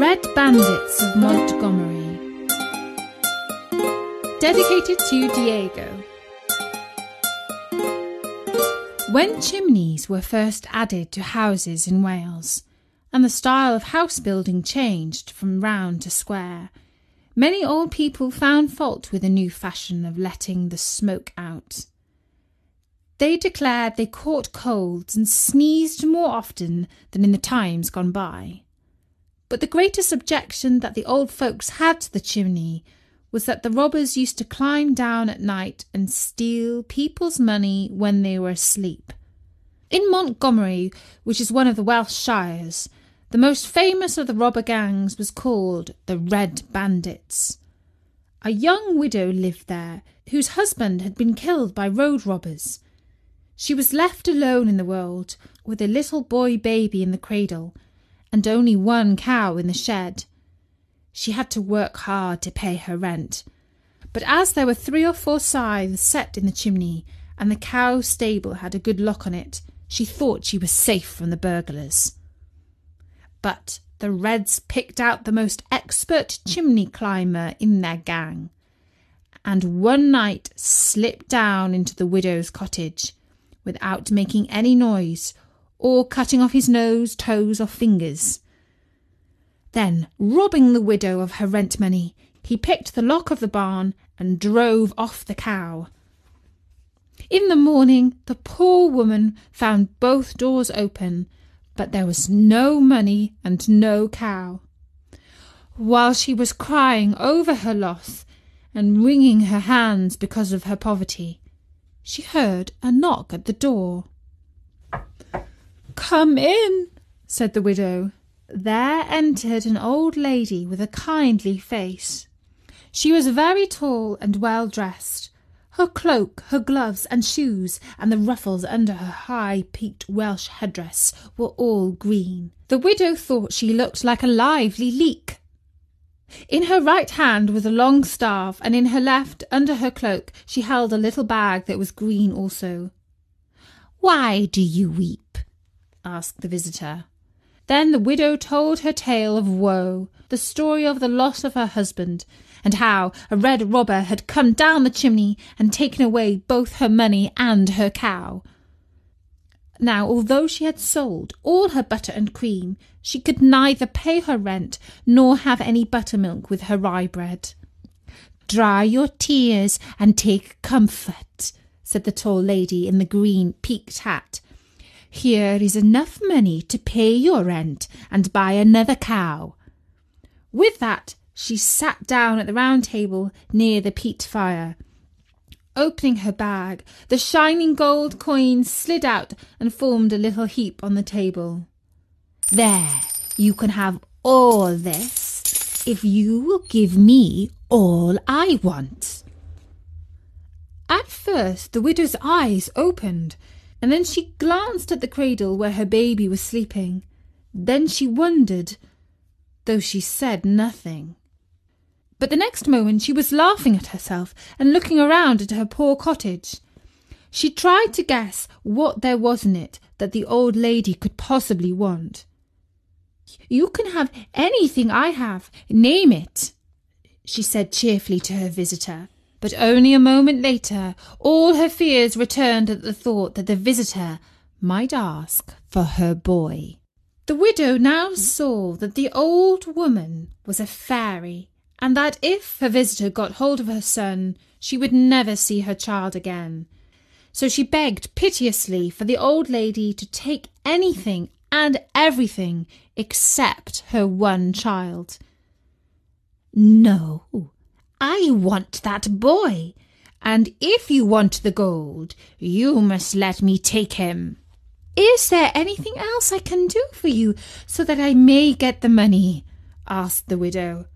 Red Bandits of Montgomery. Dedicated to Diego. When chimneys were first added to houses in Wales, and the style of house building changed from round to square, many old people found fault with the new fashion of letting the smoke out. They declared they caught colds and sneezed more often than in the times gone by. But the greatest objection that the old folks had to the chimney was that the robbers used to climb down at night and steal people's money when they were asleep. In Montgomery, which is one of the Welsh shires, the most famous of the robber gangs was called the Red Bandits. A young widow lived there whose husband had been killed by road robbers she was left alone in the world, with a little boy baby in the cradle, and only one cow in the shed. She had to work hard to pay her rent. But as there were three or four scythes set in the chimney, and the cow stable had a good lock on it, she thought she was safe from the burglars. But the Reds picked out the most expert chimney climber in their gang, and one night slipped down into the widow's cottage without making any noise or cutting off his nose, toes, or fingers. Then, robbing the widow of her rent money, he picked the lock of the barn and drove off the cow. In the morning, the poor woman found both doors open, but there was no money and no cow. While she was crying over her loss and wringing her hands because of her poverty, she heard a knock at the door. Come in, said the widow. There entered an old lady with a kindly face. She was very tall and well dressed. Her cloak, her gloves and shoes, and the ruffles under her high peaked Welsh headdress were all green. The widow thought she looked like a lively leek. In her right hand was a long staff, and in her left, under her cloak, she held a little bag that was green also. Why do you weep? Asked the visitor. Then the widow told her tale of woe, the story of the loss of her husband, and how a red robber had come down the chimney and taken away both her money and her cow. Now, although she had sold all her butter and cream, she could neither pay her rent nor have any buttermilk with her rye bread. Dry your tears and take comfort, said the tall lady in the green peaked hat. Here is enough money to pay your rent and buy another cow. With that, she sat down at the round table near the peat fire Opening her bag, the shining gold coins slid out and formed a little heap on the table. There, you can have all this if you will give me all I want. At first, the widow's eyes opened, and then she glanced at the cradle where her baby was sleeping. Then she wondered, though she said nothing. But the next moment she was laughing at herself and looking around at her poor cottage. She tried to guess what there was in it that the old lady could possibly want. You can have anything I have, name it, she said cheerfully to her visitor. But only a moment later, all her fears returned at the thought that the visitor might ask for her boy. The widow now saw that the old woman was a fairy and that if her visitor got hold of her son, she would never see her child again. So she begged piteously for the old lady to take anything and everything except her one child. No, I want that boy, and if you want the gold, you must let me take him. Is there anything else I can do for you so that I may get the money? asked the widow.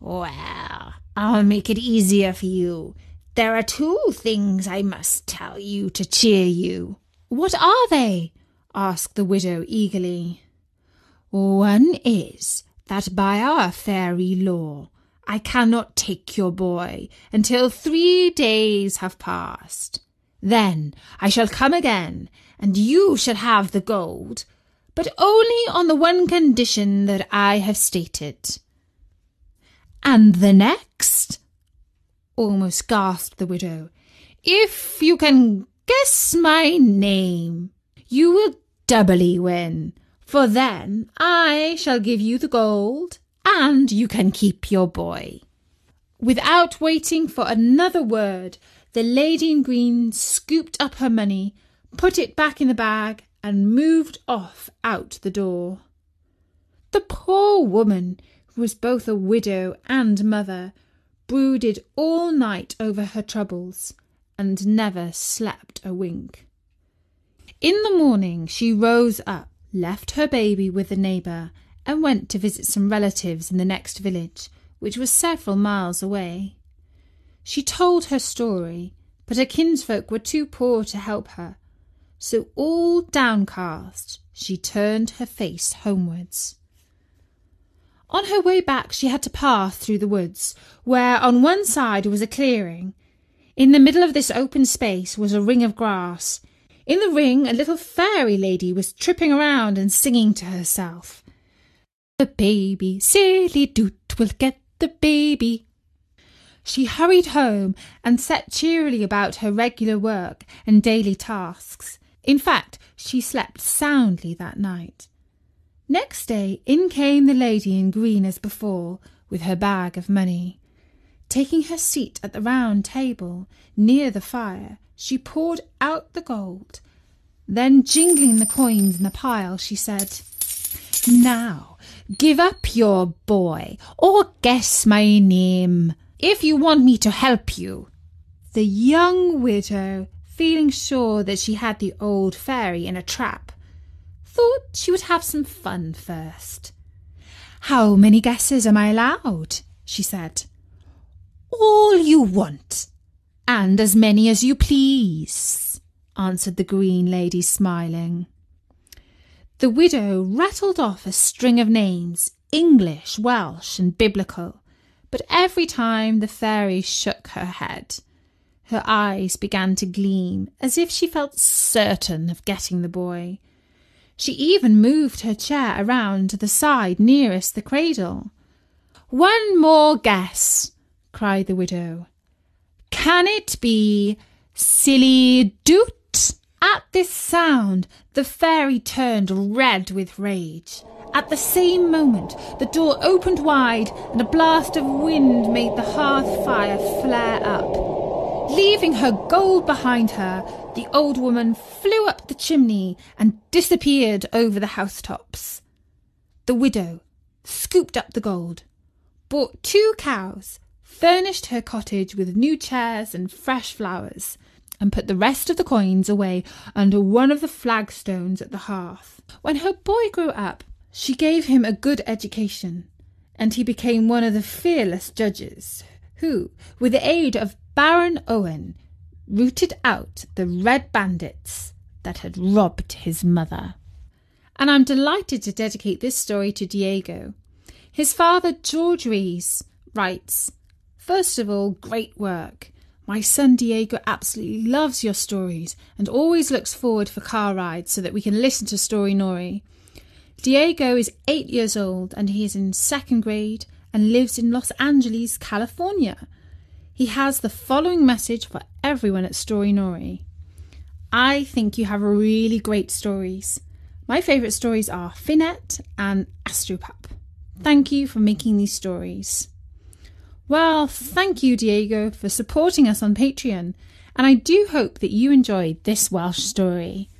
Well, I'll make it easier for you. There are two things I must tell you to cheer you. What are they? asked the widow eagerly. One is that by our fairy law I cannot take your boy until three days have passed. Then I shall come again, and you shall have the gold. but only on the one condition that I have stated. And the next? almost gasped the widow. If you can guess my name, you will doubly win, for then I shall give you the gold, and you can keep your boy. Without waiting for another word, the lady in green scooped up her money, put it back in the bag, and moved off out the door. The poor woman, who was both a widow and mother, brooded all night over her troubles and never slept a wink. In the morning she rose up, left her baby with a neighbour, and went to visit some relatives in the next village, which was several miles away. She told her story, but her kinsfolk were too poor to help her, so all downcast she turned her face homewards. On her way back, she had to pass through the woods, where on one side was a clearing. In the middle of this open space was a ring of grass. In the ring, a little fairy lady was tripping around and singing to herself. The baby, silly doot, will get the baby. She hurried home and set cheerily about her regular work and daily tasks. In fact, she slept soundly that night. Next day in came the lady in green as before, with her bag of money. Taking her seat at the round table near the fire, she poured out the gold. Then, jingling the coins in the pile, she said, Now, give up your boy, or guess my name, if you want me to help you. The young widow, feeling sure that she had the old fairy in a trap, thought she would have some fun first. How many guesses am I allowed? she said. All you want, and as many as you please, answered the green lady, smiling. The widow rattled off a string of names, English, Welsh, and Biblical, but every time the fairy shook her head. Her eyes began to gleam as if she felt certain of getting the boy. She even moved her chair around to the side nearest the cradle. One more guess, cried the widow. Can it be silly doot? At this sound, the fairy turned red with rage. At the same moment, the door opened wide and a blast of wind made the hearth fire flare up. Leaving her gold behind her, the old woman flew up the chimney and disappeared over the housetops. The widow scooped up the gold, bought two cows, furnished her cottage with new chairs and fresh flowers, and put the rest of the coins away under one of the flagstones at the hearth. When her boy grew up, she gave him a good education, and he became one of the fearless judges who, with the aid of Baron Owen rooted out the red bandits that had robbed his mother. And I'm delighted to dedicate this story to Diego. His father, George Rees, writes First of all, great work. My son Diego absolutely loves your stories and always looks forward for car rides so that we can listen to Storynory. Diego is eight years old and he is in second grade and lives in Los Angeles, California. He has the following message for everyone at Storynory. I think you have really great stories. My favourite stories are Finette and Astropup. Thank you for making these stories. Well, thank you, Diego, for supporting us on Patreon, and I do hope that you enjoyed this Welsh story.